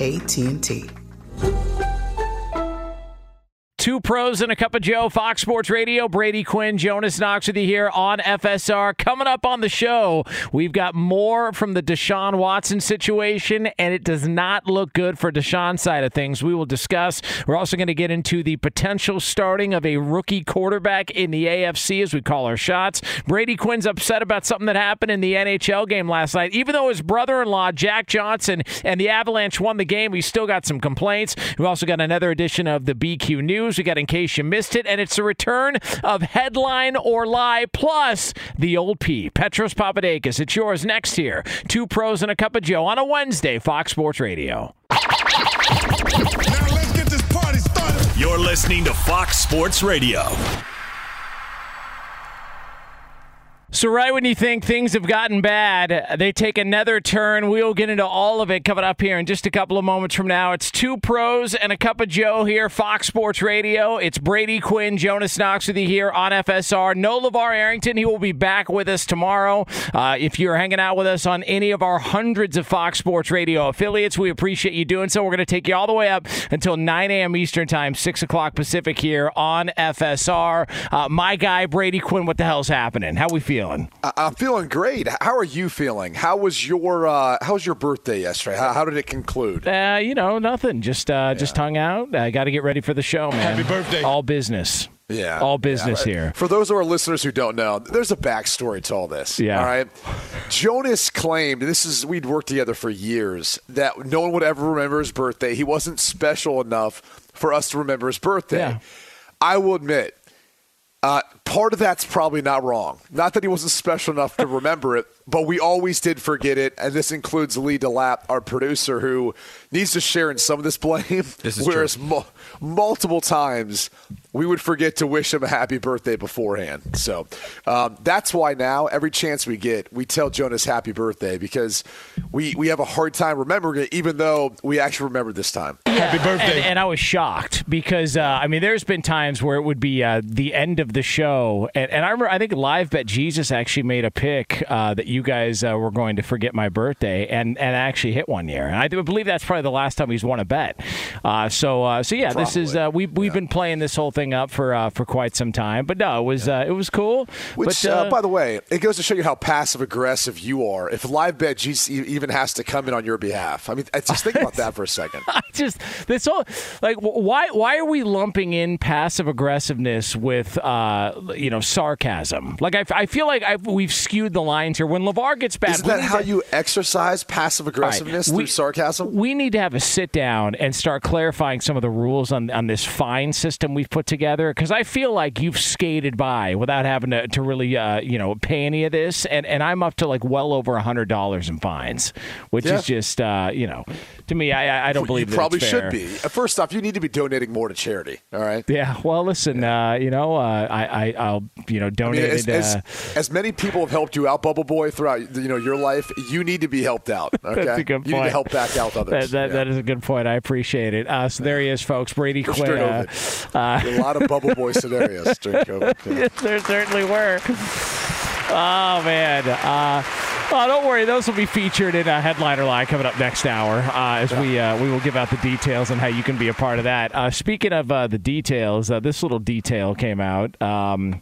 AT&T. Two pros and a cup of Joe, Fox Sports Radio. Brady Quinn, Jonas Knox with you here on FSR. Coming up on the show, we've got more from the Deshaun Watson situation, and it does not look good for Deshaun's side of things. We will discuss. We're also going to get into the potential starting of a rookie quarterback in the AFC as we call our shots. Brady Quinn's upset about something that happened in the NHL game last night. Even though his brother in law, Jack Johnson, and the Avalanche won the game, we still got some complaints. We've also got another edition of the BQ News. We got in case you missed it, and it's the return of Headline or Lie plus the old P. Petros Papadakis. It's yours next here. Two pros and a cup of Joe on a Wednesday, Fox Sports Radio. Now let's get this party started. You're listening to Fox Sports Radio. So, right when you think things have gotten bad, they take another turn. We'll get into all of it coming up here in just a couple of moments from now. It's two pros and a cup of Joe here, Fox Sports Radio. It's Brady Quinn, Jonas Knox with you here on FSR. No LeVar Arrington. He will be back with us tomorrow. Uh, if you're hanging out with us on any of our hundreds of Fox Sports Radio affiliates, we appreciate you doing so. We're going to take you all the way up until 9 a.m. Eastern Time, 6 o'clock Pacific here on FSR. Uh, my guy, Brady Quinn, what the hell's happening? How we feeling? I- I'm feeling great. How are you feeling? How was your uh, How was your birthday yesterday? How, how did it conclude? Uh, you know, nothing. Just uh, just hung out. I got to get ready for the show, man. Happy birthday. All business. Yeah, All business Yeah. here. For those of our listeners who don't know, there's a backstory to all this. Yeah. All right. Jonas claimed this is we'd worked together for years that no one would ever remember his birthday. He wasn't special enough for us to remember his birthday. Yeah. I will admit, uh, part of that's probably not wrong. Not that he wasn't special enough to remember it, but we always did forget it. And this includes Lee DeLapp, our producer, who needs to share in some of this blame. This is whereas mul- multiple times we would forget to wish him a happy birthday beforehand. So um, that's why now, every chance we get, we tell Jonas happy birthday because we, we have a hard time remembering it, even though we actually remembered this time. Happy birthday! And, and I was shocked because uh, I mean, there's been times where it would be uh, the end of the show, and, and I remember I think Live Bet Jesus actually made a pick uh, that you guys uh, were going to forget my birthday, and and actually hit one year. And I believe that's probably the last time he's won a bet. Uh, so uh, so yeah, this is uh, we we've been playing this whole thing up for uh, for quite some time, but no, it was uh, it was cool. Which, but, uh, by the way, it goes to show you how passive aggressive you are. If live bet Jesus even has to come in on your behalf, I mean, just think about that for a second. I just this whole like why why are we lumping in passive aggressiveness with uh you know sarcasm? Like I, I feel like I've, we've skewed the lines here. When LeVar gets bad. Isn't that how to- you exercise passive aggressiveness right, through sarcasm? We need to have a sit down and start clarifying some of the rules on, on this fine system we've put together because I feel like you've skated by without having to, to really uh, you know pay any of this, and, and I'm up to like well over a hundred dollars in fines, which Yeah. is just uh, you know to me I I- don't believe you that probably should be. Uh, First off, you need to be donating more to charity. All right. Yeah, well, listen, uh, you know, uh, I, I, I'll, you know, I mean, donate. as, as, uh, as many people have helped you out, Bubble Boy, throughout you know your life, you need to be helped out. Okay, That's a good you need point. to help back out others. That, that, Yeah. that is a good point. I appreciate it. Uh, so there he is, folks. Brady Quinn. Uh, a lot of Bubble Boy scenarios during COVID. Yeah. there certainly were. Oh man. Oh, don't worry; those will be featured in a Headline or Lie coming up next hour uh, as we uh, we will give out the details on how you can be a part of that. Uh, speaking of uh, the details, uh, this little detail came out. Um,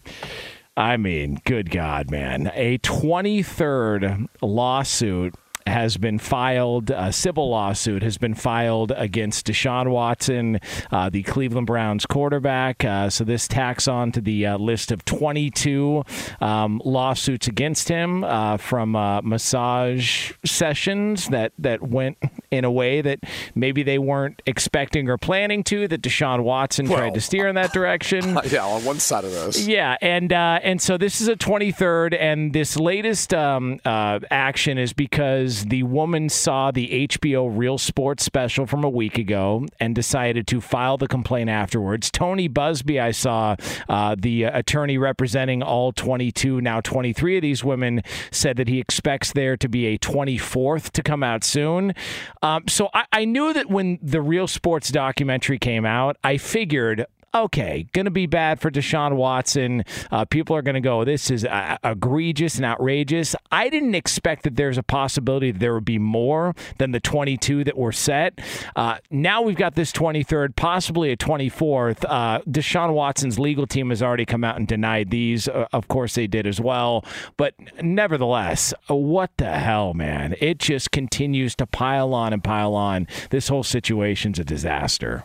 I mean, good God, man! A 23rd lawsuit has been filed. A civil lawsuit has been filed against Deshaun Watson, uh, the Cleveland Browns quarterback. Uh, so this tacks on to the uh, list of 22 um, lawsuits against him uh, from uh, massage sessions that that went in a way that maybe they weren't expecting or planning to. That Deshaun Watson Well, tried to steer in that direction. yeah, on one side of those. Yeah, and uh, and so this is a 23rd, and this latest um, uh, action is because the woman saw the HBO Real Sports special from a week ago and decided to file the complaint afterwards. Tony Buzbee, I saw uh, the attorney representing all 22, now 23 of these women, said that he expects there to be a 24th to come out soon. Um, so I, I knew that when the Real Sports documentary came out, I figured okay, going to be bad for Deshaun Watson. Uh, people are going to go, this is uh, egregious and outrageous. I didn't expect that there's a possibility that there would be more than the 22 that were set. Uh, now we've got this 23rd, possibly a 24th. Uh, Deshaun Watson's legal team has already come out and denied these. Uh, of course, they did as well. But nevertheless, what the hell, man? It just continues to pile on and pile on. This whole situation's a disaster.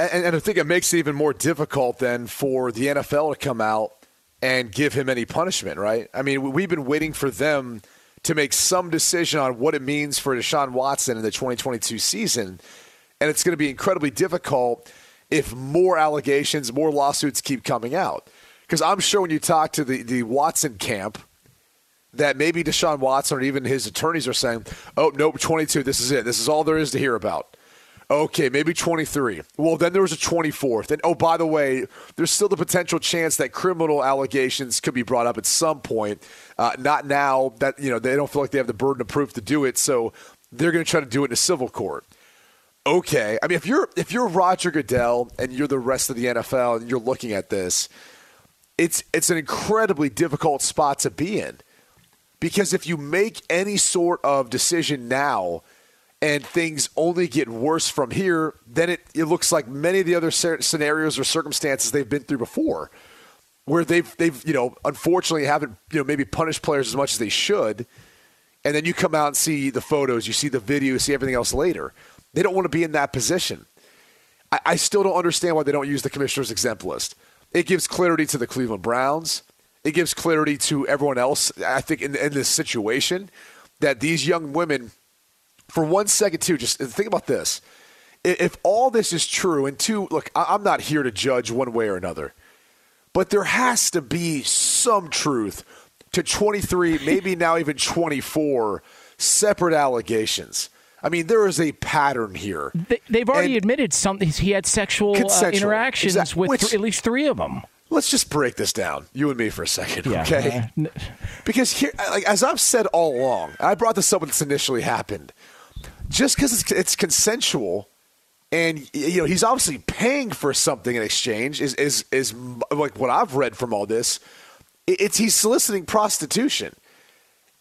And, and I think it makes it even more difficult then for the NFL to come out and give him any punishment, right? I mean, we've been waiting for them to make some decision on what it means for Deshaun Watson in the 2022 season. And it's going to be incredibly difficult if more allegations, more lawsuits keep coming out. Because I'm sure when you talk to the, the Watson camp, that maybe Deshaun Watson or even his attorneys are saying, oh, nope, 22, this is it. This is all there is to hear about. Okay, maybe 23. Well, then there was a 24th. And oh, by the way, there's still the potential chance that criminal allegations could be brought up at some point. Uh, not now that, you know, they don't feel like they have the burden of proof to do it. So they're going to try to do it in a civil court. Okay. I mean, if you're if you're Roger Goodell and you're the rest of the NFL and you're looking at this, it's it's an incredibly difficult spot to be in. Because if you make any sort of decision now and things only get worse from here, then it, it looks like many of the other scenarios or circumstances they've been through before, where they've they've you know unfortunately haven't you know maybe punished players as much as they should, and then you come out and see the photos, you see the video, you see everything else later. They don't want to be in that position. I, I still don't understand why they don't use the commissioner's exempt list. It gives clarity to the Cleveland Browns. It gives clarity to everyone else. I think in, in this situation that these young women for one second too just think about this if all this is true and two look i'm not here to judge one way or another but there has to be some truth to 23 maybe now even 24 separate allegations i mean there is a pattern here They, they've already And- admitted something. He had sexual uh, interactions Exact- with which- th- at least three of them. let's just break this down you and me for a second Yeah. okay Uh, n- because here like as i've said all along i brought this up when this initially happened just because it's, it's consensual and you know he's obviously paying for something in exchange is is is like what I've read from all this. It's he's soliciting prostitution,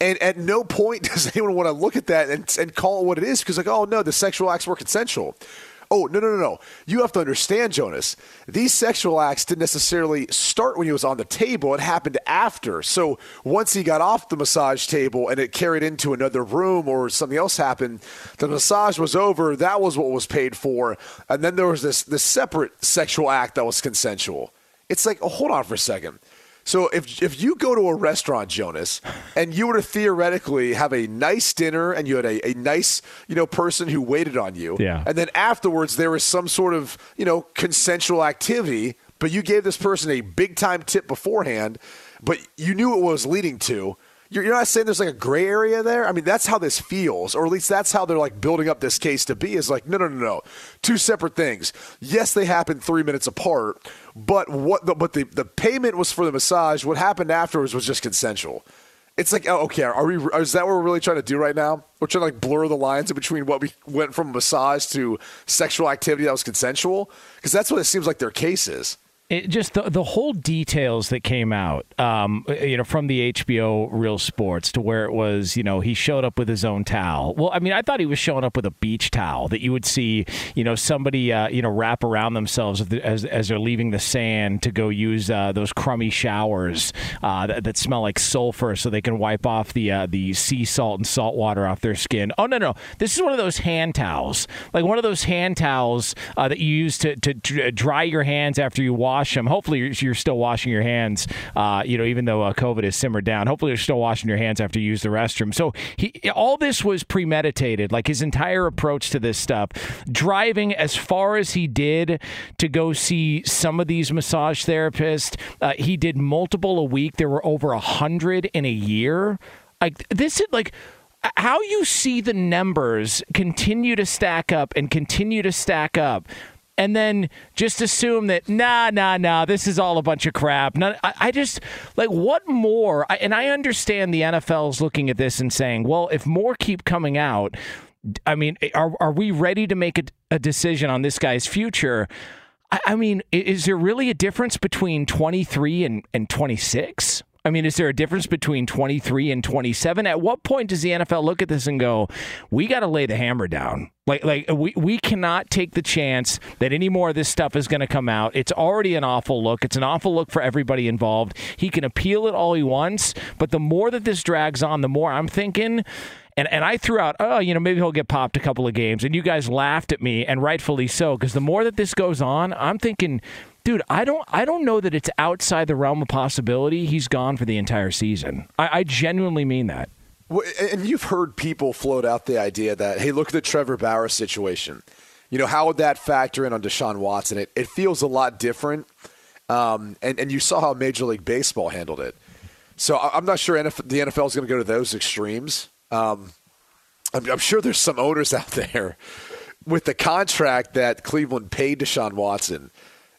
and at no point does anyone want to look at that and, and call it what it is because like oh no the sexual acts were consensual. Oh no no no no! You have to understand, Jonas. These sexual acts didn't necessarily start when he was on the table. It happened after. So once he got off the massage table and it carried into another room or something else happened, the massage was over. That was what was paid for, and then there was this this separate sexual act that was consensual. It's like, oh, hold on for a second. So if if you go to a restaurant, Jonas, and you were to theoretically have a nice dinner and you had a, a nice, you know, person who waited on you, Yeah. and then afterwards there was some sort of, you know, consensual activity, but you gave this person a big time tip beforehand, but you knew it was leading to. You're, you're not saying there's like a gray area there. I mean, that's how this feels, or at least that's how they're like building up this case to be. Is like, no, no, no, no, two separate things. Yes, they happened three minutes apart, but what? The, but the the payment was for the massage. What happened afterwards was just consensual. It's like, oh, okay, are we? Is that what we're really trying to do right now? We're trying to like blur the lines in between what we went from massage to sexual activity that was consensual, because that's what it seems like their case is. It just the, the whole details that came out um, you know from the HBO Real Sports to where it was you know he showed up with his own towel. Well I mean I thought he was showing up with a beach towel that you would see you know somebody uh, you know wrap around themselves as, as they're leaving the sand to go use uh, those crummy showers uh, that, that smell like sulfur so they can wipe off the uh, the sea salt and salt water off their skin. Oh no no this is one of those hand towels. Like one of those hand towels uh, that you use to, to dry your hands after you wash them. Hopefully, you're, you're still washing your hands. Uh, you know, even though uh, COVID has simmered down, hopefully you're still washing your hands after you use the restroom. So he, all this was premeditated. Like his entire approach to this stuff, driving as far as he did to go see some of these massage therapists. Uh, he did multiple a week. There were over a hundred in a year. Like this is like how you see the numbers continue to stack up and continue to stack up and then just assume that nah nah nah this is all a bunch of crap. I, I just like what more? I, and i understand the nfl is looking at this and saying well if more keep coming out i mean are, are we ready to make a, a decision on this guy's future? I, I mean is there really a difference between 23 and, and 26 I mean, is there a difference between 23 and 27? At what point does the NFL look at this and go, "We got to lay the hammer down"? Like, like we we cannot take the chance that any more of this stuff is going to come out. It's already an awful look. It's an awful look for everybody involved. He can appeal it all he wants, but the more that this drags on, the more I'm thinking. And, and I threw out, oh, you know, maybe he'll get popped a couple of games. And you guys laughed at me, and rightfully so, because the more that this goes on, I'm thinking, dude, I don't, I don't know that it's outside the realm of possibility. He's gone for the entire season. I, I genuinely mean that. And you've heard people float out the idea that, hey, look at the Trevor Bauer situation. You know, how would that factor in on Deshaun Watson? It, it feels a lot different. Um, and, and you saw how Major League Baseball handled it. So I'm not sure NFL, the NFL is going to go to those extremes. Um, I'm, I'm sure there's some owners out there with the contract that Cleveland paid Deshaun Watson,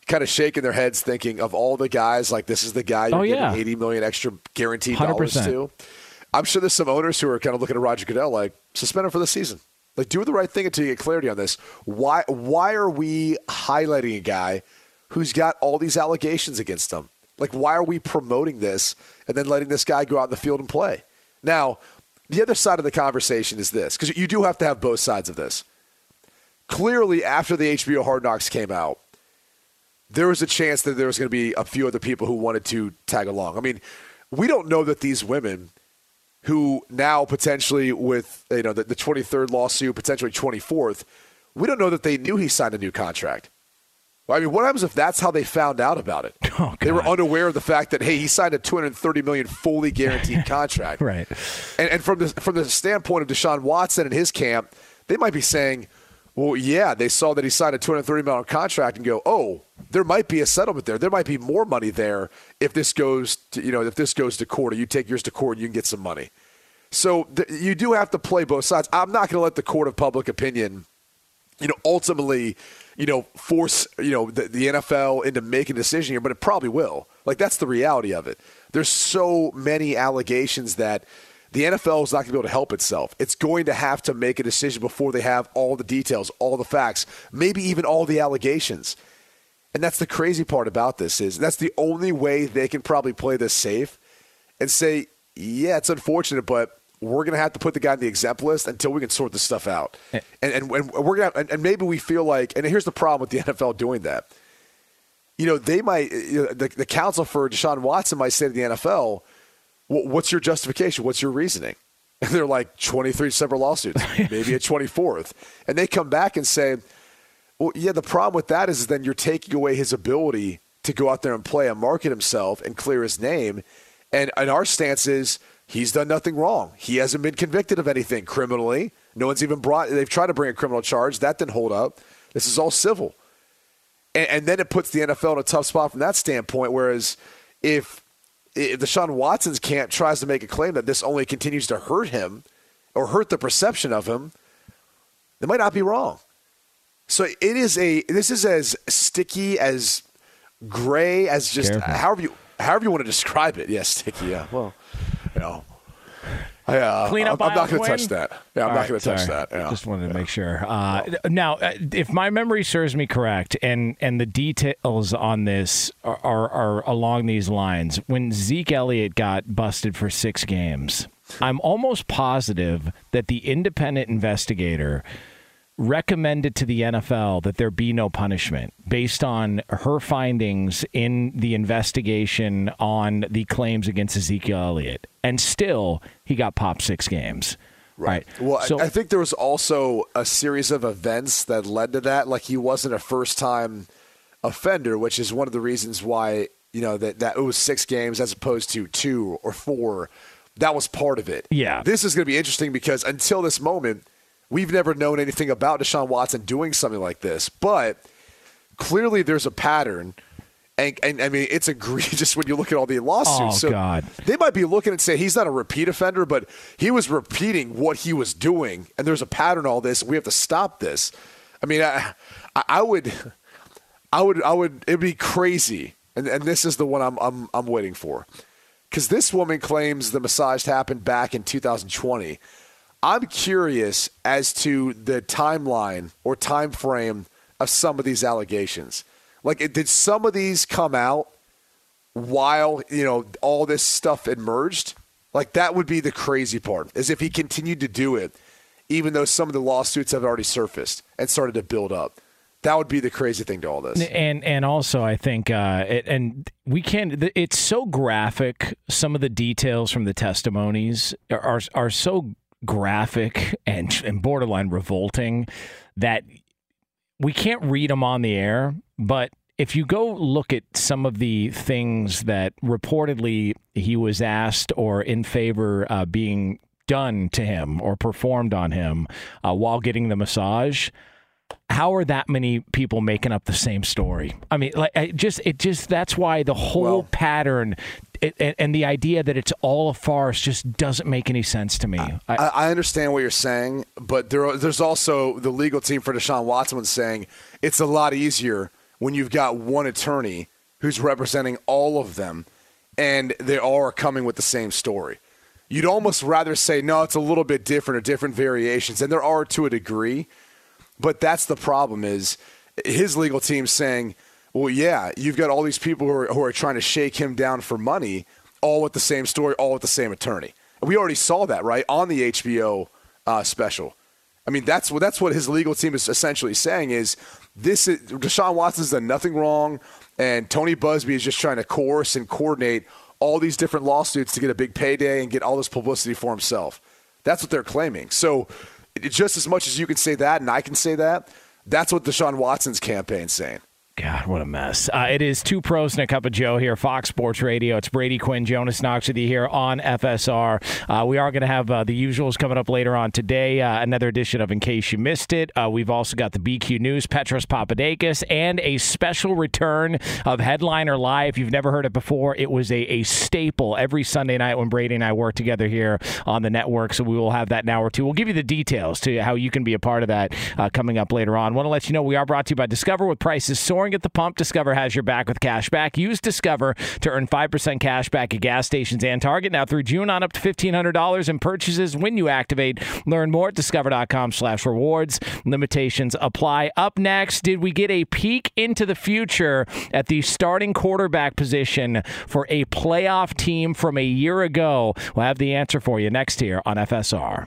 kind of shaking their heads, thinking of all the guys like this is the guy you're Oh, yeah. 80 million extra guaranteed dollars 100%. to. I'm sure there's some owners who are kind of looking at Roger Goodell like suspend him for the season. Like do the right thing until you get clarity on this. Why why are we highlighting a guy who's got all these allegations against him? Like why are we promoting this and then letting this guy go out in the field and play? Now, the other side of the conversation is this because you do have to have both sides of this. Clearly, after the HBO Hard Knocks came out, there was a chance that there was going to be a few other people who wanted to tag along. I mean, we don't know that these women who now potentially with you know the, the 23rd lawsuit, potentially 24th, we don't know that they knew he signed a new contract. I mean, what happens if that's how they found out about it? Oh, they were unaware of the fact that hey, he signed a 230 million fully guaranteed contract. Right. And, and from the from the standpoint of Deshaun Watson and his camp, they might be saying, "Well, yeah, they saw that he signed a $230 million contract and go, oh, there might be a settlement there. There might be more money there if this goes, to, you know, if this goes to court, or you take yours to court, and you can get some money." So th- you do have to play both sides. I'm not going to let the court of public opinion you know, ultimately, you know, force, you know, the, the NFL into making a decision here, but it probably will. Like, that's the reality of it. There's so many allegations that the NFL is not going to be able to help itself. It's going to have to make a decision before they have all the details, all the facts, maybe even all the allegations. And that's the crazy part about this is that's the only way they can probably play this safe and say, yeah, it's unfortunate, but we're going to have to put the guy on the exempt list until we can sort this stuff out. Eh. And, and, and we're going to, and, and maybe we feel like, and here's the problem with the NFL doing that. You know, they might, you know, the, the counsel for Deshaun Watson might say to the NFL, "Wh- what's your justification? What's your reasoning? And they're like 23 separate lawsuits, maybe a 24th. And they come back and say, well, yeah, the problem with that is then you're taking away his ability to go out there and play and market himself and clear his name. And, and our stance is he's done nothing wrong. He hasn't been convicted of anything criminally. No one's even brought, they've tried to bring a criminal charge. That didn't hold up. This is all civil. And, and then it puts the NFL in a tough spot from that standpoint. Whereas if, if Deshaun Watson's camp tries to make a claim that this only continues to hurt him or hurt the perception of him, they might not be wrong. So it is a, this is as sticky as gray as just Careful. however you however you want to describe it. Yes, sticky. Yeah. Well, you know, uh, Clean up I'm, I'm not going to touch that. Yeah, I'm All not right, going to touch that. Yeah. Just wanted to make sure. Uh, now, uh, if my memory serves me correct, and and the details on this are, are, are along these lines, when Zeke Elliott got busted for six games, I'm almost positive that the independent investigator recommended to the NFL that there be no punishment based on her findings in the investigation on the claims against Ezekiel Elliott. And still, he got popped six games. Right. Well, I- so, I think there was also a series of events that led to that. Like he wasn't a first time offender, which is one of the reasons why you know that that it was six games as opposed to two or four. That was part of it. Yeah. This is going to be interesting because until this moment, we've never known anything about Deshaun Watson doing something like this. But clearly, there's a pattern. And, and I mean, it's egregious when you look at all the lawsuits. Oh, so God. they might be looking and say he's not a repeat offender, but he was repeating what he was doing, and there's a pattern. All this, we have to stop this. I mean, I, I I would, I would, I would. It'd be crazy, and and this is the one I'm I'm I'm waiting for, because this woman claims the massage happened back in 2020. I'm curious as to the timeline or time frame of some of these allegations. Like, did some of these come out while you know all this stuff emerged? Like that would be the crazy part, is if he continued to do it, even though some of the lawsuits have already surfaced and started to build up. That would be the crazy thing to all this. and and also I think uh, it, and we can't. It's so graphic. Some of the details from the testimonies are, are so graphic and and borderline revolting that we can't read them on the air. But if you go look at some of the things that reportedly he was asked or in favor uh, being done to him or performed on him uh, while getting the massage how are that many people making up the same story? I mean, like, I just it just that's why the whole Well- pattern it, and, and the idea that it's all a farce just doesn't make any sense to me. I, I, I understand what you're saying, but there, there's also the legal team for Deshaun Watson saying it's a lot easier when you've got one attorney who's representing all of them, and they all are coming with the same story. You'd almost rather say no, it's a little bit different or different variations, and there are to a degree. But that's the problem is his legal team saying, well, yeah, you've got all these people who are, who are trying to shake him down for money, all with the same story, all with the same attorney. And we already saw that, right, on the HBO uh, special. I mean, that's what that's what his legal team is essentially saying is this is Deshaun Watson's done nothing wrong, and Tony Buzbee is just trying to coerce and coordinate all these different lawsuits to get a big payday and get all this publicity for himself. That's what they're claiming. So, just as much as you can say that and I can say that, that's what Deshaun Watson's campaign's saying. God, what a mess. Uh, it is two pros and a cup of Joe here, Fox Sports Radio. It's Brady Quinn, Jonas Knox with you here on FSR. Uh, we are going to have uh, the usuals coming up later on today. Uh, another edition of In Case You Missed It. Uh, we've also got the BQ News, Petros Papadakis, and a special return of Headline or Lie. If you've never heard it before, it was a, a staple every Sunday night when Brady and I work together here on the network. So we will have that now or two. We'll give you the details to how you can be a part of that uh, coming up later on. Want to let you know we are brought to you by Discover with prices soaring at the pump. Discover has your back with cash back. Use Discover to earn 5% cash back at gas stations and Target. Now through June on up to $1,500 in purchases when you activate. Learn more at discover.com slash rewards. Limitations apply. Up next, did we get a peek into the future at the starting quarterback position for a playoff team from a year ago? We'll have the answer for you next here on FSR.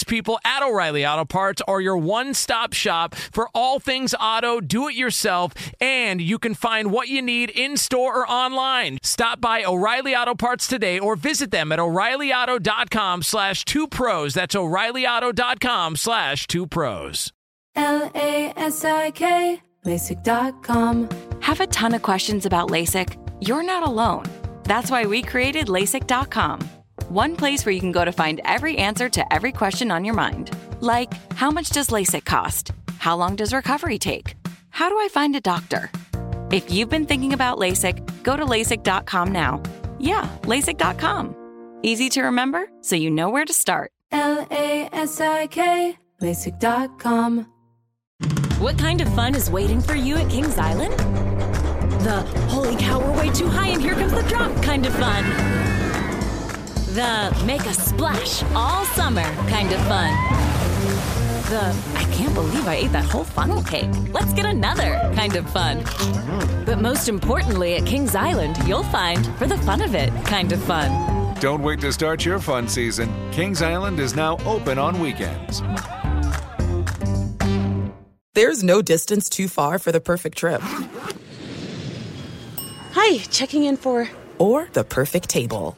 people at O'Reilly Auto Parts are your one stop shop for all things auto, do it yourself, and you can find what you need in store or online. Stop by O'Reilly Auto Parts today or visit them at o'ReillyAuto.com slash two pros. That's o'ReillyAuto.com slash two pros. L A S I K, LASIK.com. Have a ton of questions about LASIK? You're not alone. That's why we created LASIK.com. One place where you can go to find every answer to every question on your mind. Like, how much does LASIK cost? How long does recovery take? How do I find a doctor? If you've been thinking about LASIK, go to LASIK.com now. Yeah, LASIK.com. Easy to remember, so you know where to start. L A S I K, LASIK.com. What kind of fun is waiting for you at Kings Island? The holy cow, we're way too high and here comes the drop kind of fun. The make a splash all summer kind of fun. The I can't believe I ate that whole funnel cake. Let's get another kind of fun. But most importantly, at Kings Island, you'll find for the fun of it kind of fun. Don't wait to start your fun season. Kings Island is now open on weekends. There's no distance too far for the perfect trip. Hi, checking in for. Or the perfect table.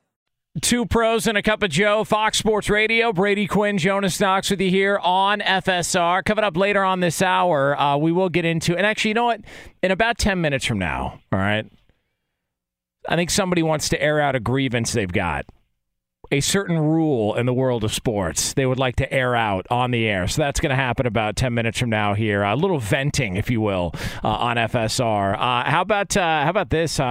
Two pros and a cup of Joe, Fox Sports Radio. Brady Quinn, Jonas Knox with you here on FSR. Coming up later on this hour, uh, we will get into, and actually, you know what? In about 10 minutes from now, all right, I think somebody wants to air out a grievance they've got. A certain rule in the world of sports they would like to air out on the air. So that's going to happen about 10 minutes from now here. A little venting, if you will, uh, on FSR. Uh, how about uh, how about this?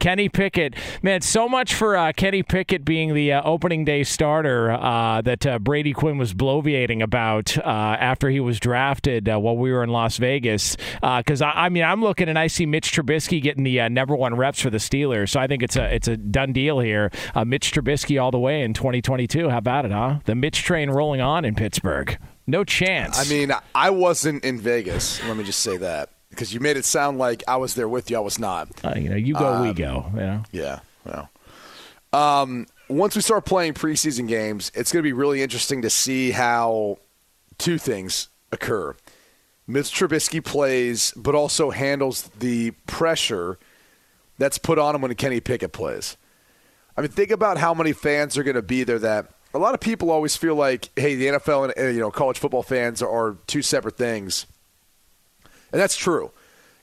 Kenny Pickett. Man, so much for uh, Kenny Pickett being the uh, opening day starter uh, that Brady Quinn was bloviating about after he was drafted while we were in Las Vegas. Because I, I mean, I'm looking and I see Mitch Trubisky getting the number one reps for the Steelers. So I think it's a it's a done deal here. Mitch Trubisky all the way in 2022. How about it, huh? The Mitch train rolling on in Pittsburgh. No chance. I mean, I wasn't in Vegas. Let me just say that because you made it sound like I was there with you. I was not. Uh, you know, you go, we Um, go. You know? Yeah. Well, um, once we start playing preseason games, it's going to be really interesting to see how two things occur. Mitch Trubisky plays, but also handles the pressure that's put on him when Kenny Pickett plays. I mean, think about how many fans are going to be there. That a lot of people always feel like, hey, the NFL and uh, you know college football fans are two separate things, and that's true.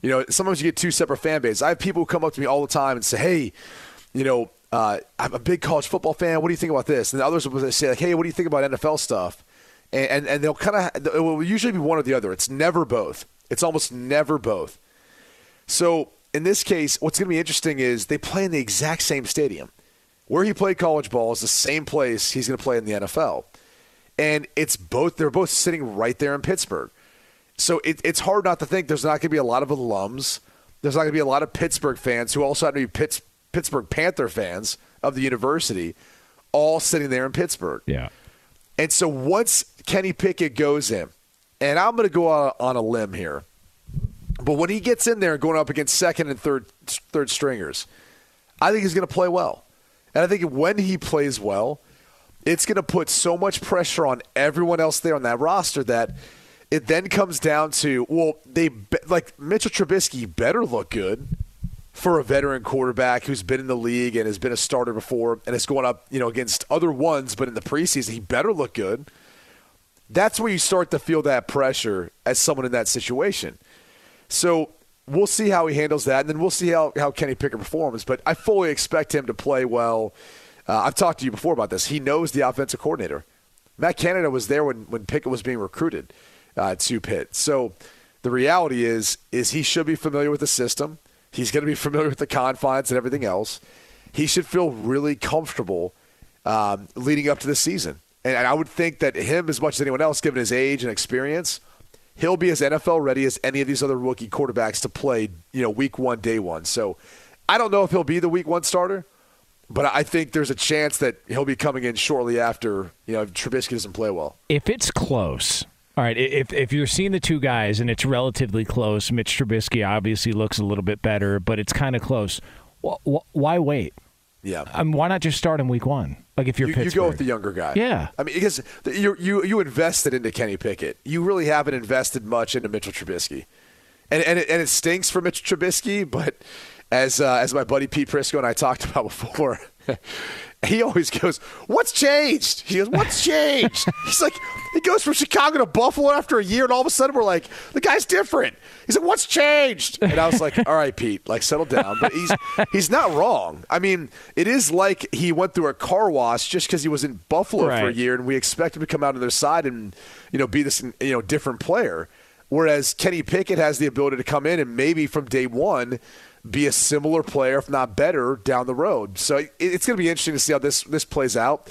You know, sometimes you get two separate fan bases. I have people who come up to me all the time and say, hey, you know, uh, I'm a big college football fan. What do you think about this? And others will say, like, hey, what do you think about NFL stuff? And and, and they'll kind of it will usually be one or the other. It's never both. It's almost never both. So in this case, what's going to be interesting is they play in the exact same stadium. Where he played college ball is the same place he's going to play in the NFL. And it's both, they're both sitting right there in Pittsburgh. So it, it's hard not to think there's not going to be a lot of alums. There's not going to be a lot of Pittsburgh fans who also happen to be Pitts, Pittsburgh Panther fans of the university, all sitting there in Pittsburgh. Yeah. And so once Kenny Pickett goes in, and I'm going to go on, on a limb here. But when he gets in there going up against second and third third stringers, I think he's going to play well. And I think when he plays well, it's going to put so much pressure on everyone else there on that roster that it then comes down to well, they like Mitchell Trubisky better look good for a veteran quarterback who's been in the league and has been a starter before and is going up, you know, against other ones, but in the preseason he better look good. That's where you start to feel that pressure as someone in that situation. So we'll see how he handles that, and then we'll see how, how Kenny Pickett performs. But I fully expect him to play well. Uh, I've talked to you before about this. He knows the offensive coordinator. Matt Canada was there when, when Pickett was being recruited uh, to Pitt. So the reality is is he should be familiar with the system. He's going to be familiar with the confines and everything else. He should feel really comfortable um, leading up to the season. And, and I would think that him, as much as anyone else, given his age and experience, he'll be as NFL ready as any of these other rookie quarterbacks to play, you know, week one, day one. So I don't know if he'll be the week one starter, but I think there's a chance that he'll be coming in shortly after, you know, if Trubisky doesn't play well. If it's close, all right, if if you're seeing the two guys and it's relatively close, Mitch Trubisky obviously looks a little bit better, but it's kind of close. Why wait? Yeah. Mean, why not just start him week one? Like if you're you, Pittsburgh. you go with the younger guy. Yeah. I mean, because you you you invested into Kenny Pickett. You really haven't invested much into Mitchell Trubisky, and and it, and it stinks for Mitchell Trubisky. But as uh, as my buddy Pete Prisco and I talked about before. he always goes, "What's changed?" He goes, "What's changed?" He's like, he goes from Chicago to Buffalo after a year, and all of a sudden we're like, the guy's different. He's like, "What's changed?" And I was like, "All right, Pete, like settle down." But he's he's not wrong. I mean, it is like he went through a car wash just because he was in Buffalo Right. for a year, and we expect him to come out on their side and you know be this you know different player. Whereas Kenny Pickett has the ability to come in and maybe from day one be a similar player, if not better, down the road. So it, it's going to be interesting to see how this this plays out.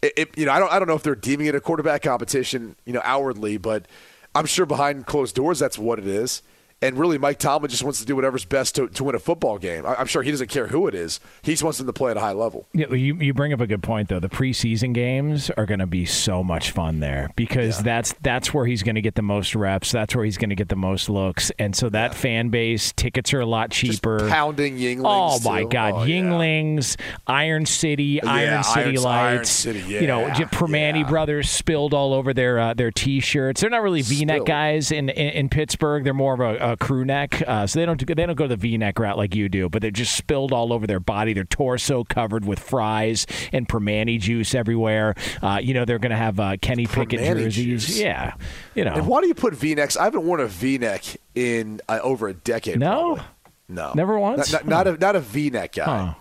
It, it- you know, I don't I don't know if they're deeming it a quarterback competition, you know, outwardly, but I'm sure behind closed doors that's what it is. And really, Mike Tomlin just wants to do whatever's best to, to win a football game. I- I'm sure he doesn't care who it is. He just wants them to play at a high level. Yeah, you you bring up a good point though. The preseason games are going to be so much fun there because that's that's where he's going to get the most reps. That's where he's going to get the most looks, and so that fan base tickets are a lot cheaper. Pounding Yuenglings. Oh my too. God, Oh, yeah. Yuenglings, Iron City, Yeah, Iron City Iron- Lights. Iron City, You know, yeah, Primanti brothers spilled all over their uh, their t-shirts. They're not really V-neck guys in, in in Pittsburgh. They're more of a, a crew neck, uh, so they don't they don't go the V-neck route like you do. But they're just spilled all over their body. Their torso covered with fries and Primanti juice everywhere. Uh, you know, they're going to have uh, Kenny Pickett Primanti jerseys. juice. Yeah, you know. And why do you put V-necks? I haven't worn a V-neck in uh, over a decade. No? probably. no, Never once? Not, not, not a not a V-neck guy. Huh.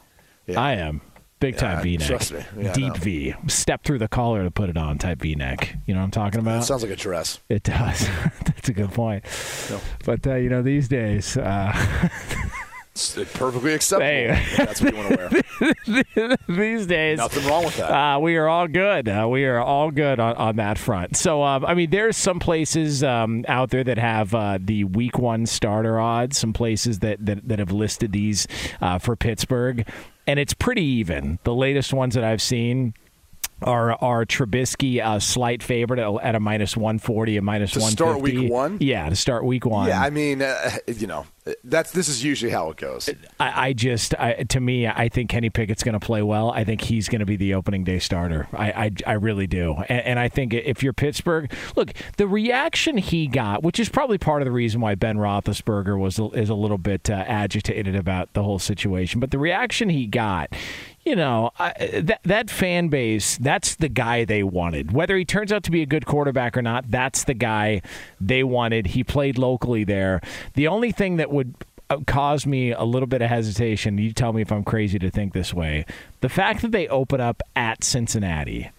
Yeah. I am. Big time Yeah, V-neck. trust me. Yeah, Deep. V. Step through the collar to put it on type V-neck. You know what I'm talking about? It sounds like a dress. It does. That's a good point. But uh, you know, these days, uh, It's perfectly acceptable. Hey. That's what you want to wear. these days, Nothing wrong with that. Uh, we are all good. Uh, we are all good on, on that front. So, um, I mean, there's some places um, out there that have uh, the week one starter odds. Some places that that, that have listed these uh, for Pittsburgh, and it's pretty even. The latest ones that I've seen. Are are Trubisky a slight favorite at, at a minus one forty, a minus To one start week one? Yeah, to start week one. Yeah, I mean, uh, you know, that's this is usually how it goes. I, I just, I, to me, I think Kenny Pickett's going to play well. I think he's going to be the opening day starter. I, I, I really do. And, and I think if you're Pittsburgh, look, the reaction he got, which is probably part of the reason why Ben Roethlisberger was is a little bit uh, agitated about the whole situation, but the reaction he got. You know I, that that fan base. That's the guy they wanted. Whether he turns out to be a good quarterback or not, that's the guy they wanted. He played locally there. The only thing that would uh, caused me a little bit of hesitation. You tell me if I'm crazy to think this way. The fact that they open up at Cincinnati,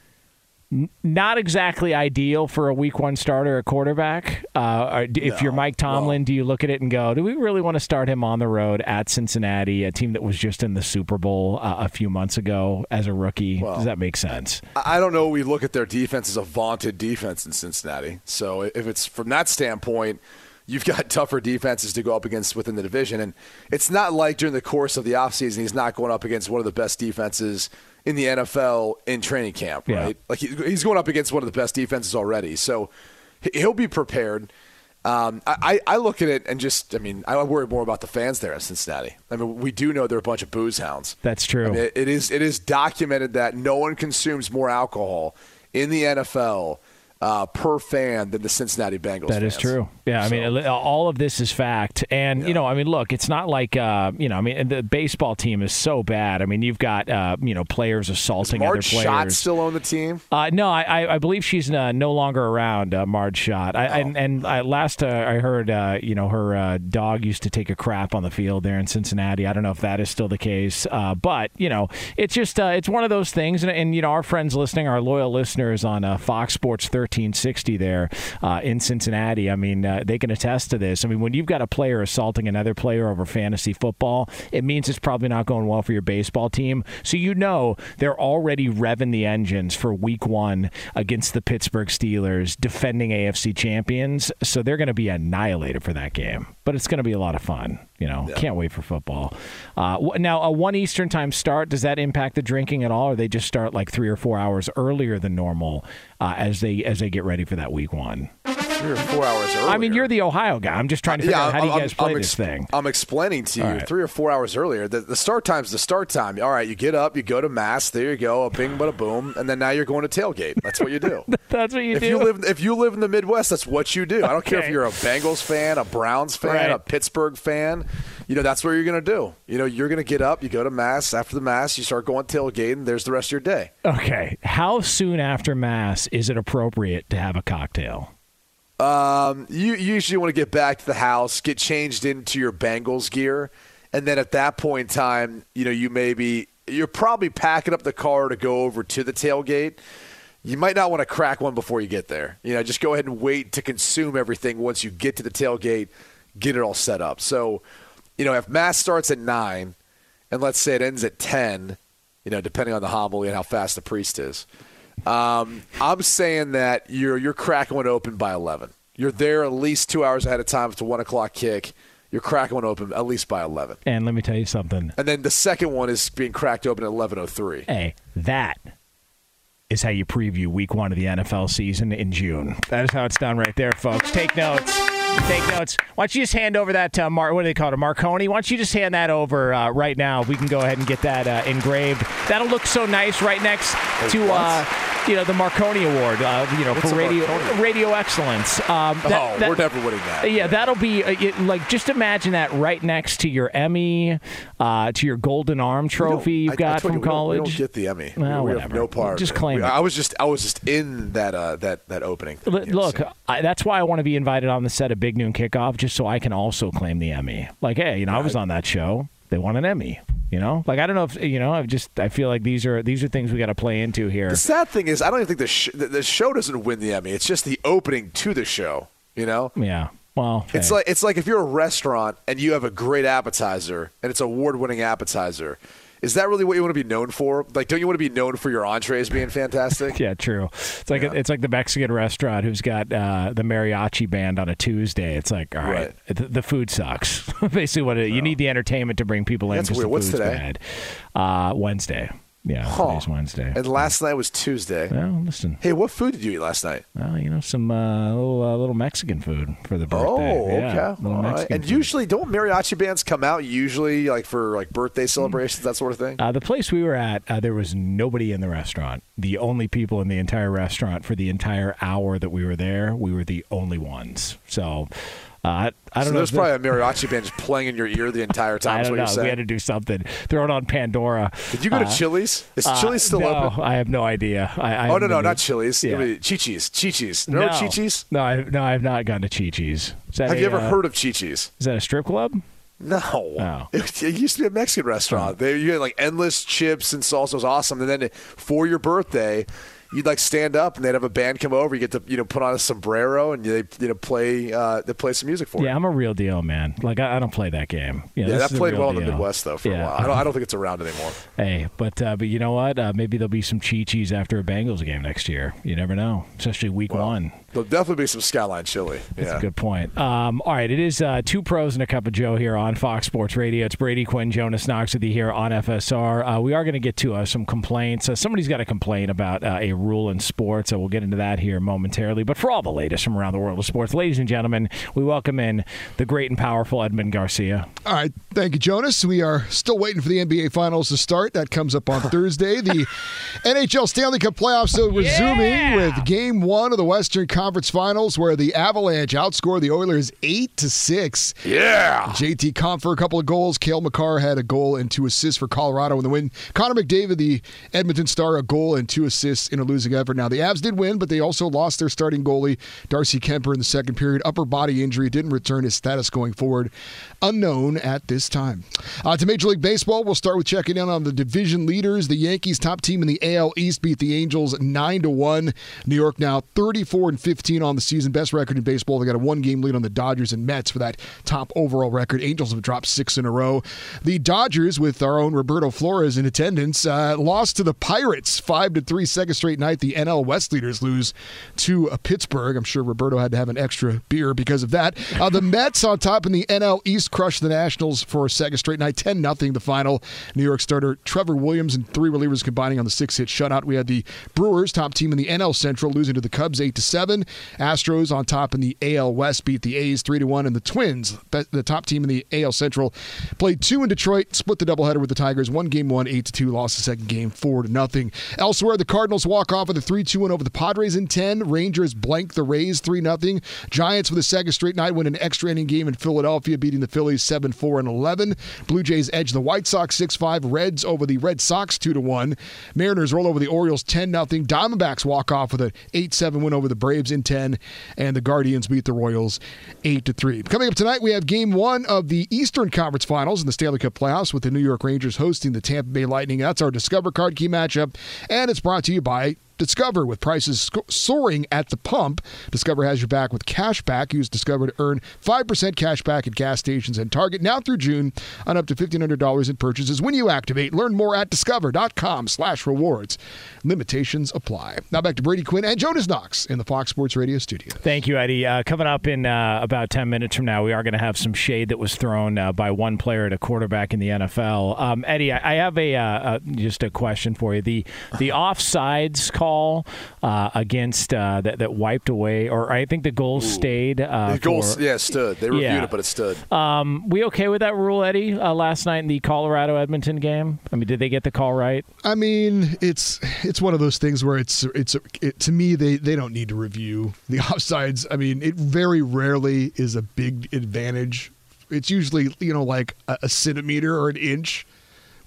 not exactly ideal for a week one starter at quarterback. Uh, if you're Mike Tomlin, do you look at it and go, do we really want to start him on the road at Cincinnati, a team that was just in the Super Bowl uh, a few months ago as a rookie? Does that make sense? I don't know. We look at their defense as a vaunted defense in Cincinnati. So if it's from that standpoint, you've got tougher defenses to go up against within the division. And it's not like during the course of the offseason, he's not going up against one of the best defenses in the NFL in training camp, Yeah. right? Like he's going up against one of the best defenses already. So he- he'll be prepared. Um, I, I look at it and just, I mean, I worry more about the fans there in Cincinnati. I mean, we do know they're a bunch of booze hounds. That's true. I mean, it, it is it is documented that no one consumes more alcohol in the NFL uh, per fan than the Cincinnati Bengals. That is fans. true. Yeah, I mean, all of this is fact, and you know, I mean, look, it's not like uh, you know, I mean, the baseball team is so bad. I mean, you've got uh, you know players assaulting Marge other players. Schott still on the team? Uh, no, I, I believe she's uh, no longer around. Uh, Marge Schott. I, and and I, last uh, I heard, uh, you know, her uh, dog used to take a crap on the field there in Cincinnati. I don't know if that is still the case, uh, but you know, it's just uh, it's one of those things. And, and you know, our friends listening, our loyal listeners on uh, Fox Sports 1360 there uh, in Cincinnati. I mean, uh, they can attest to this. I mean, when you've got a player assaulting another player over fantasy football, it means it's probably not going well for your baseball team. So you know they're already revving the engines for Week One against the Pittsburgh Steelers, defending AFC champions. So they're going to be annihilated for that game. But it's going to be a lot of fun. You know, can't wait for football. Uh, now, a one Eastern time start does that impact the drinking at all, or they just start like three or four hours earlier than normal uh, as they as they get ready for that Week One? Three or four hours earlier. I mean, you're the Ohio guy. I'm just trying to figure out how do you I'm- guys play I'm this thing. I'm explaining to you right. three or four hours earlier. The, the start time's the start time. All right, you get up, you go to mass. There you go, a bing, but a boom, and then now you're going to tailgate. That's what you do. That's what you if do. you live if you live in the Midwest, that's what you do. I don't care if you're a Bengals fan, a Browns fan, Right. a Pittsburgh fan. You know that's what you're going to do. You know you're going to get up, you go to mass. After the mass, you start going tailgating. There's the rest of your day. Okay, how soon after mass is it appropriate to have a cocktail? Um, you you usually want to get back to the house, get changed into your Bengals gear, and then at that point in time, you know, you maybe you're probably packing up the car to go over to the tailgate. You might not want to crack one before you get there. You know, just go ahead and wait to consume everything once you get to the tailgate, get it all set up. So, you know, if mass starts at nine, and let's say it ends at ten, you know, depending on the homily and how fast the priest is. Um, I'm saying that you're you're cracking one open by 11. You're there at least two hours ahead of time it's a one o'clock kick. You're cracking one open at least by 11. And let me tell you something. And then the second one is being cracked open at 11:03. Hey, that is how you preview week one of the NFL season in June. That is how it's done right there, folks. Take notes. Take notes. Why don't you just hand over that, uh, Mar- what do they call it, a Marconi? Why don't you just hand that over uh, right now? We can go ahead and get that uh, engraved. That'll look so nice right next to, uh, you know, the Marconi Award, uh, you know, What's for radio Marconi? radio excellence. Um, oh, we're never winning that. yeah, that'll be uh, it, like just imagine that right next to your Emmy, uh, to your Golden Arm trophy you've I- I got from you, we don't- college. We don't, get the Emmy. Well, we, we have no part. Just claim We- it. I was just I was just in that uh, that that opening. L- Look, I, that's why I want to be invited on the set of Big Noon Kickoff, just so I can also claim the Emmy. Like, hey, you know, I was on that show. They won an Emmy. You know, like I don't know if you know. I just I feel like these are these are things we got to play into here. The sad thing is, I don't even think the sh- the, show doesn't win the Emmy. It's just the opening to the show. You know. Yeah. Well, It's hey. like it's like if you're a restaurant and you have a great appetizer and it's award-winning appetizer. Is that really what you want to be known for? Like, don't you want to be known for your entrees being fantastic? Yeah, true. It's like it's like the Mexican restaurant who's got uh, the mariachi band on a Tuesday. It's like, all right, the, the food sucks. Basically, what it, you need the entertainment to bring people in That's weird. the What's today? bad. Uh, Wednesday. Yeah, Huh. today's Wednesday. And last night was Tuesday. Well, listen. Hey, what food did you eat last night? Well, you know, some uh, little uh, little Mexican food for the birthday. Oh, Yeah, okay. little All right. Mexican And usually, don't mariachi bands come out usually like for like birthday celebrations, that sort of thing? Uh, the place we were at, uh, there was nobody in the restaurant. The only people in the entire restaurant for the entire hour that we were there, we were the only ones. So I, I don't so know. there's probably a mariachi band just playing in your ear the entire time. I don't what know. you're saying. We had to do something. Throw it on Pandora. Did you go to Uh, Chili's? Is uh, Chili's still no, open? I have no idea. I, I oh no, no, not Chili's. Yeah. Chi-Chi's. Chi-Chi's. No, Chi-Chi's? No, I, no, I have not gone to Chi-Chi's. Have a, you ever uh, heard of Chi-Chi's? Is that a strip club? No. Oh. It, it used to be a Mexican restaurant. They you had like endless chips and salsa. It was awesome. And then for your birthday, you'd like stand up and they'd have a band come over. You get to you know put on a sombrero and they you know play uh, they play some music for you. Yeah, I'm a real deal, man. Like I, I don't play that game. You know, Yeah, that played well in the. Midwest though for Yeah. a while. I don't, I don't think it's around anymore. Hey, but uh, but you know what? Uh, maybe there'll be some Chi Chi's after a Bengals game next year. You never know, especially week one. There'll definitely be some Skyline chili. That's yeah. a good point. Um, all right, it is uh, two pros and a cup of Joe here on Fox Sports Radio. It's Brady Quinn, Jonas Knox with you here on FSR. Uh, we are going to get to uh, some complaints. Uh, somebody's got a complaint about uh, a rule in sports, so we'll get into that here momentarily. But for all the latest from around the world of sports, ladies and gentlemen, we welcome in the great and powerful Edmund Garcia. All right, thank you, Jonas. We are still waiting for the NBA Finals to start. That comes up on Thursday. The NHL Stanley Cup playoffs are resuming with Game One of the Western Conference Finals, where the Avalanche outscored the Oilers eight to six. Yeah. JT Compher a couple of goals. Cale Makar had a goal and two assists for Colorado in the win. Connor McDavid, the Edmonton Star, a goal and two assists in a losing effort. Now the Avs did win, but they also lost their starting goalie Darcy Kuemper in the second period. Upper body injury didn't return his status going forward, unknown at this time. Uh, to Major League Baseball, we'll start with checking in on the division leaders. The Yankees, top team in the AL East, beat the Angels nine to one. New York now 34 and 15 on the season, best record in baseball. They got a one-game lead on the Dodgers and Mets for that top overall record. Angels have dropped six in a row. The Dodgers, with our own Roberto Flores in attendance, uh, lost to the Pirates five to three, second straight night. The NL West leaders lose to uh, Pittsburgh. I'm sure Roberto had to have an extra beer because of that. Uh, the Mets on top in the NL East crushed the Nationals for a second straight night, 10 nothing. the final. New York starter Trevor Williams and three relievers combining on the six hit shutout. We had the Brewers, top team in the NL Central, losing to the Cubs 8 to 7. Astros on top in the AL West beat the A's 3 to 1. And the Twins, the top team in the AL Central, played two in Detroit, split the doubleheader with the Tigers. One game one, 8 to 2, lost the second game 4 to nothing. Elsewhere, the Cardinals walk off with a 3 2 win over the Padres in 10. Rangers blank the Rays 3 0. Giants with a second straight night win an extra inning game in Philadelphia, beating the Phillies 7 4 and 11. Blue Jays edge the White Sox 6 5. Reds over the Red Sox 2 1. Mariners roll over the Orioles 10 0. Diamondbacks walk off with an 8 7 win over the Braves in 10. And the Guardians beat the Royals 8 to 3. Coming up tonight, we have game one of the Eastern Conference Finals in the Stanley Cup playoffs with the New York Rangers hosting the Tampa Bay Lightning. That's our Discover Card Key matchup. And it's brought to you by Discover with prices soaring at the pump. Discover has your back with cash back. Use Discover to earn 5% cash back at gas stations and Target now through June on up to $1,500 in purchases when you activate. Learn more at discover.com slash rewards. Limitations apply. Now back to Brady Quinn and Jonas Knox in the Fox Sports Radio studio. Thank you, Eddie. Uh, coming up in uh, about 10 minutes from now, we are going to have some shade that was thrown uh, by one player at a quarterback in the NFL. Um, Eddie, I, I have a uh, just a question for you. The the offsides call uh, against uh, that, that wiped away, or I think the goal stayed. the goal, for, yeah, stood. They reviewed yeah. it, but it stood. Um, we okay with that rule, Eddie? last night in the Colorado Edmonton game. I mean, did they get the call right? I mean, it's it's one of those things where it's it's it, to me they they don't need to review the offsides. I mean, it very rarely is a big advantage. It's usually you know like a, a centimeter or an inch,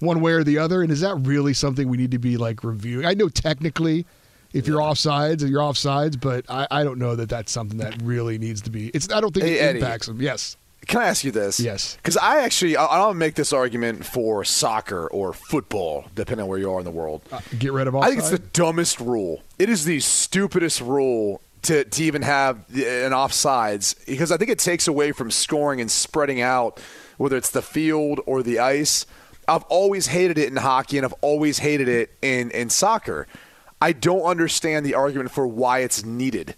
one way or the other. And is that really something we need to be like reviewing? I know technically. If you're offsides, you're offsides, but I, I don't know that that's something that really needs to be. It's I don't think Hey, it Eddie. impacts them. Yes, Can I ask you this? Yes. Because I actually, I- I'll make this argument for soccer or football, depending on where you are in the world. Uh, get rid of offside. I think it's the dumbest rule. It is the stupidest rule to, to even have an offsides because I think it takes away from scoring and spreading out, whether it's the field or the ice. I've always hated it in hockey and I've always hated it in, in soccer. I don't understand the argument for why it's needed.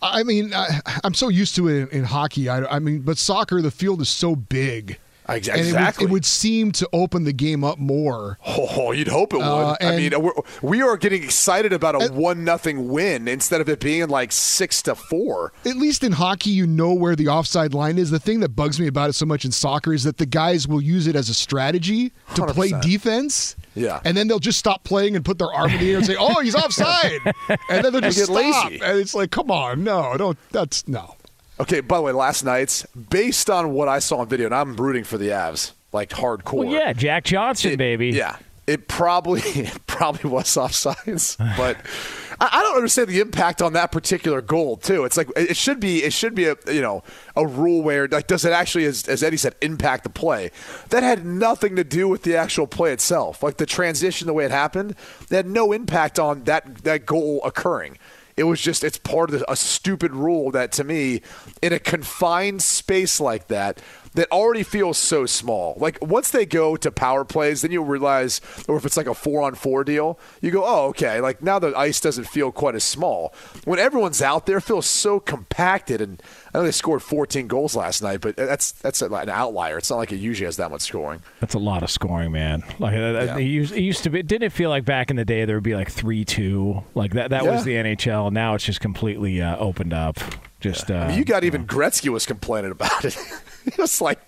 I mean, I, I'm so used to it in, in hockey. I, I mean, but soccer, the field is so big. And it would- Exactly. it would, seem to open the game up more. Oh, you'd hope it would. Uh, I mean, we're, we are getting excited about a one nothing win instead of it being like six to four. At least in hockey, you know where the offside line is. The thing that bugs me about it so much in soccer is that the guys will use it as a strategy to play 100%. defense. Yeah. And then they'll just stop playing and put their arm in the air and say, "Oh, he's offside," and then they'll just get stop. lazy. And it's like, come on, no, don't. That's no. Okay, by the way, last night's based on what I saw on video, and I'm rooting for the Avs like hardcore. Well, yeah, Jack Johnson, baby. Yeah, it probably it probably was offsides, but I, I don't understand the impact on that particular goal too. It's like it should be it should be a you know a rule where like does it actually as, as Eddie said impact the play? That had nothing to do with the actual play itself. Like the transition, the way it happened, that had no impact on that that goal occurring. It was just it's part of the, a stupid rule that to me, in a confined space like that, that already feels so small. Like once they go to power plays, then you realize, or if it's like a four on four deal, you go, oh, okay. Like now the ice doesn't feel quite as small. When everyone's out there, it feels so compacted. And I know they scored 14 goals last night, but that's that's an outlier. It's not like it usually has that much scoring. That's a lot of scoring, man. Like yeah. it, used, it used to be. Didn't it feel like back in the day there would be like three two? Like that. That yeah. was the NHL. Now it's just completely uh, opened up. Just yeah. I mean, you got even Gretzky was complaining about it. he was like,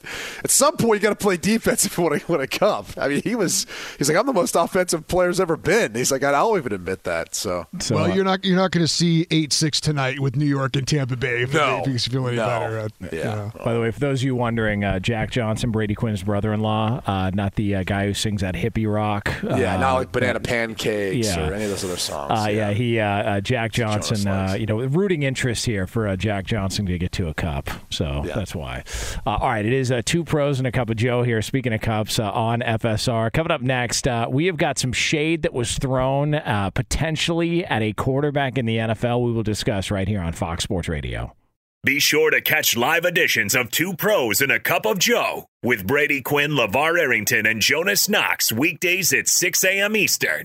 at some point, you got to play defense if you want to win a cup. I mean, he was. He's like, I'm the most offensive player's ever been. He's like, I'll even admit that. So, so well, uh, you're not you're not going to see eight six tonight with New York and Tampa Bay. If no, it you feel any no. better. Uh, yeah. You know. By the way, for those of you wondering, uh, Jack Johnson, Brady Quinn's brother-in-law, uh, not the uh, guy who sings that hippie rock. yeah, not like Banana Pancakes yeah. or any of those other songs. yeah. yeah, he Jack Johnson. you know, rooting interest here for Jack Johnson to get to a cup. So yeah. that's why. All right, it is two pros and a cup of Joe here. Speaking of cups uh, on FSR. Coming up next, uh, we have got some shade that was thrown uh, potentially at a quarterback in the NFL. We will discuss right here on Fox Sports Radio. Be sure to catch live editions of Two Pros and a Cup of Joe with Brady Quinn, LaVar Arrington, and Jonas Knox weekdays at 6 a.m. Eastern,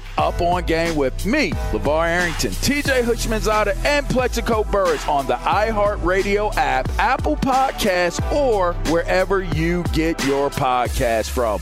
Up on Game with me, LaVar Arrington, TJ Houshmandzadeh, and Plaxico Burress on the iHeartRadio app, Apple Podcasts, or wherever you get your podcast from.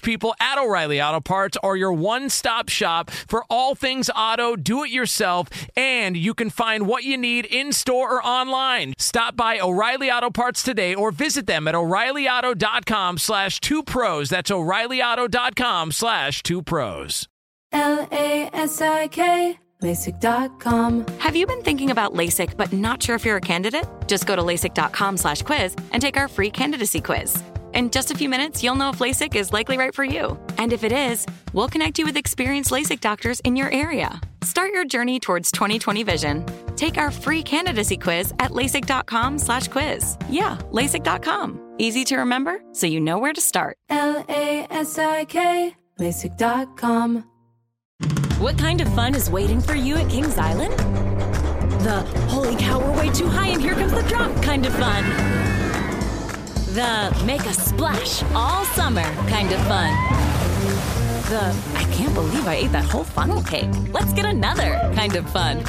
people at O'Reilly Auto Parts are your one stop shop for all things auto, do it yourself, and you can find what you need in store or online. Stop by O'Reilly Auto Parts today or visit them at o'ReillyAuto.com slash two pros. That's o'ReillyAuto.com slash two pros. L A S I K. LASIK.com. Have you been thinking about LASIK but not sure if you're a candidate? Just go to LASIK.com slash quiz and take our free candidacy quiz. In just a few minutes, you'll know if LASIK is likely right for you. And if it is, we'll connect you with experienced LASIK doctors in your area. Start your journey towards 2020 vision. Take our free candidacy quiz at LASIK.com slash quiz. Yeah, LASIK.com. Easy to remember, so you know where to start. L A S I K. LASIK.com. What kind of fun is waiting for you at Kings Island? The holy cow, we're way too high and here comes the drop kind of fun. The make a splash all summer kind of fun. The I can't believe I ate that whole funnel cake. Let's get another kind of fun.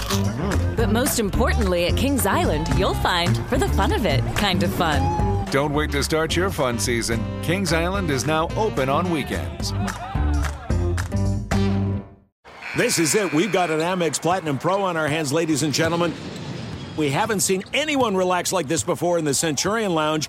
But most importantly, at Kings Island, you'll find for the fun of it kind of fun. Don't wait to start your fun season. Kings Island is now open on weekends. This is it. We've got an Amex Platinum Pro on our hands, ladies and gentlemen. We haven't seen anyone relax like this before in the Centurion Lounge.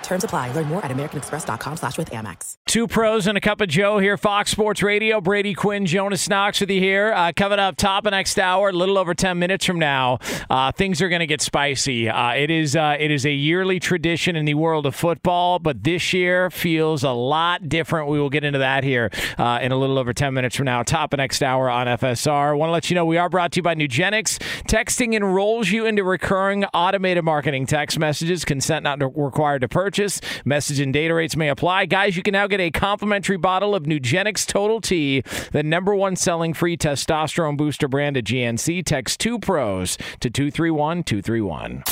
Terms apply. Learn more at americanexpress.com slash with Amex. Two pros and a cup of Joe here, Fox Sports Radio. Brady Quinn, Jonas Knox with you here. Uh, coming up top of next hour, a little over ten minutes from now, uh, things are going to get spicy. Uh, it is uh, it is a yearly tradition in the world of football, but this year feels a lot different. We will get into that here uh, in a little over ten minutes from now. Top of next hour on FSR. Want to let you know we are brought to you by Nugenix. Texting enrolls you into recurring automated marketing text messages. Consent not required to purchase. Message and data rates may apply. Guys, you can now get a complimentary bottle of Nugenix Total T, the number one selling free testosterone booster brand at GNC. Text two pros to 231 231.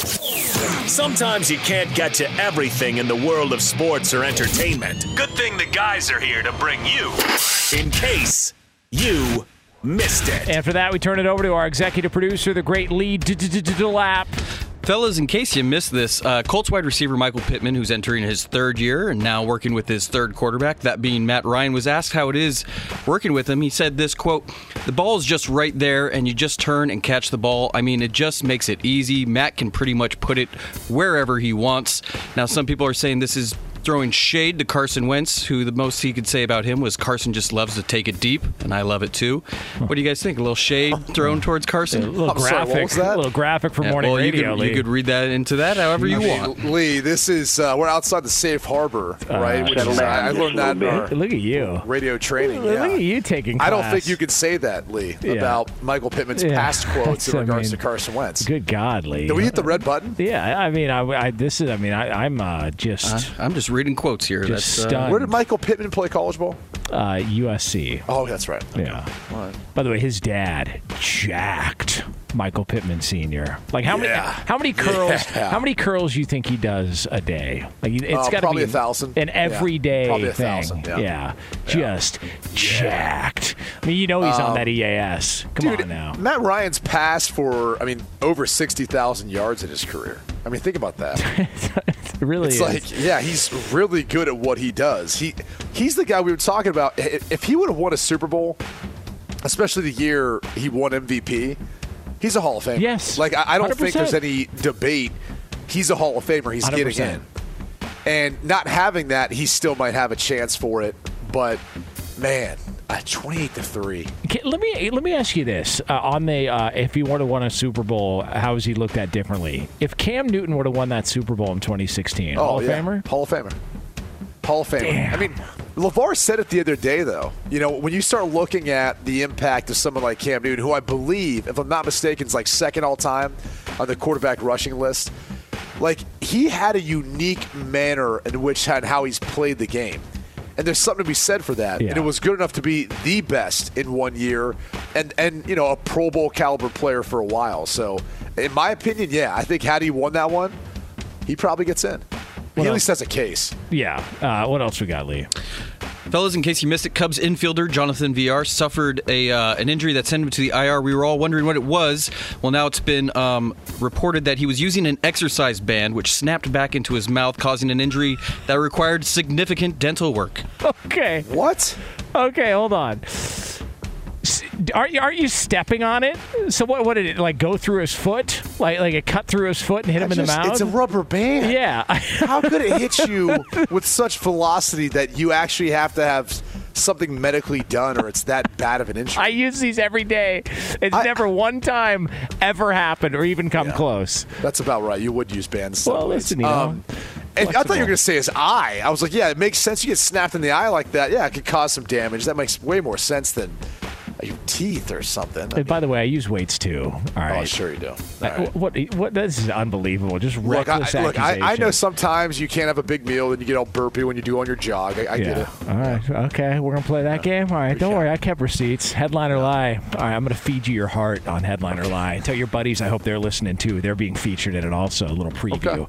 Sometimes you can't get to everything in the world of sports or entertainment. Good thing the guys are here to bring you in case you missed it. And for that, we turn it over to our executive producer, the great Lee Delap. Fellas, in case you missed this, uh, Colts wide receiver Michael Pittman, who's entering his third year and now working with his third quarterback, that being Matt Ryan, was asked how it is working with him. He said this quote, The ball is just right there, and you just turn and catch the ball. I mean, it just makes it easy. Matt can pretty much put it wherever he wants. Now, some people are saying this is throwing shade to Carson Wentz, who the most he could say about him was Carson just loves to take it deep, and I love it too. What do you guys think? A little shade thrown towards Carson? A little graphic, a little graphic for Yeah, morning well, you radio. could, Lee. you could read that into that however you I mean, want. Lee, this is uh, we're outside the safe harbor, right? Which is, I I learned that in our Look at you. radio training. Look yeah. at you taking I don't think you could say that, Lee, Yeah. about Michael Pittman's Yeah. past quotes in That's- I regards mean, to Carson Wentz. Good God, Lee. Did we hit the red button? Yeah, I mean, I, I this is. I mean, I, I'm uh, just. I'm just reading quotes here. Just That's, uh, stunned. Where did Michael Pittman play college ball? uh, USC. Oh, that's right. Yeah. All right. By the way, his dad jacked Michael Pittman Sr. Like how many? How many curls? Yeah. How many curls you think he does a day? Like it's Uh, got to probably be a thousand. An Yeah. everyday Probably a thing. thousand, yeah. just jacked. I mean, you know he's on Um, that EAS. Come Dude, on now. Matt Ryan's passed for, I mean, over 60,000 yards in his career. I mean, think about that. It really it's is. like, yeah, he's really good at what he does. He He's the guy we were talking about. If he would have won a Super Bowl, especially the year he won MVP, he's a Hall of Famer. Yes. Like, I, I don't think 100%. there's any debate. He's a Hall of Famer. He's getting 100%. in. And not having that, he still might have a chance for it. But, man, uh, 28 to 3. Okay, let me let me ask you this: uh, on the uh, if he would have won a Super Bowl, how is he looked at differently? If Cam Newton would have won that Super Bowl in 2016, Hall of Oh, yeah. Famer. Hall of Famer. Hall of Famer. I mean, LeVar said it the other day, though. You know, when you start looking at the impact of someone like Cam Newton, who I believe, if I'm not mistaken, is like second all time on the quarterback rushing list, like he had a unique manner in which and how he's played the game. And there's something to be said for that. Yeah. And it was good enough to be the best in one year and, and you know, a Pro Bowl caliber player for a while. So, in my opinion, yeah, I think had he won that one, he probably gets in. He at least has a case. Yeah. Uh, what else we got, Lee? Fellas, in case you missed it, Cubs infielder Jonathan Villar suffered a uh, an injury that sent him to the IR. We were all wondering what it was. Well, now it's been um, reported that he was using an exercise band, which snapped back into his mouth, causing an injury that required significant dental work. Okay. What? Okay, hold on. Aren't you, aren't you stepping on it? So what? What did it like go through his foot? Like like it cut through his foot and hit him in the Just- mouth? It's a rubber band. Yeah. How could it hit you with such velocity that you actually have to have something medically done or it's that bad of an injury? I use these every day. It's never one time ever happened or even come close. That's about right. You would use bands. Well, listen, you know, Um, I thought you were going to say his eye. I was like, yeah, it makes sense. You get snapped in the eye like that. Yeah, it could cause some damage. That makes way more sense than your teeth or something. And by the way, I use weights too. All right. Oh, sure you do. Uh, What? What? This is unbelievable. Just Look, I, look I, I know sometimes you can't have a big meal and you get all burpy when you do on your jog. I, I get it. All right. Okay. We're gonna play that game. All right. Don't worry. I kept receipts. Headline or lie. All right. I'm gonna feed you your heart on headline or lie. Tell your buddies. I hope they're listening too. They're being featured in it also. A little preview.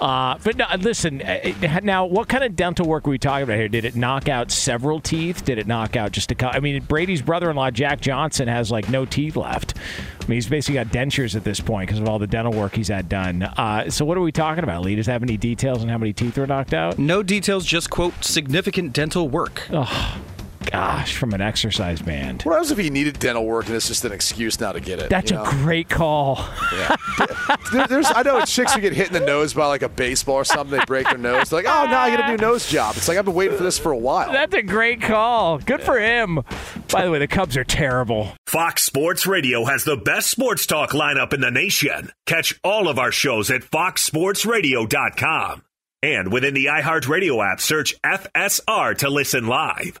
Uh, but no, listen. uh, Now, what kind of dental work are we talking about here? Did it knock out several teeth? Did it knock out just a couple? I mean, Brady's brother-in-law Jack Johnson has like no teeth left. I mean, he's basically got dentures at this point because of all the dental work he's had done. Uh, so, what are we talking about, Lee? Does have any details on how many teeth were knocked out? No details, just quote significant dental work. Ugh. Gosh, from an exercise band. What happens if he needed dental work and it's just an excuse now to get it? That's you a great call. Yeah. There- there's, I know it's chicks who get hit in the nose by like a baseball or something. They break their nose. They're like, oh, now I get a new nose job. It's like I've been waiting for this for a while. That's a great call. Good for him. By the way, the Cubs are terrible. Fox Sports Radio has the best sports talk lineup in the nation. Catch all of our shows at foxsportsradio.com. And within the iHeartRadio app, search FSR to listen live.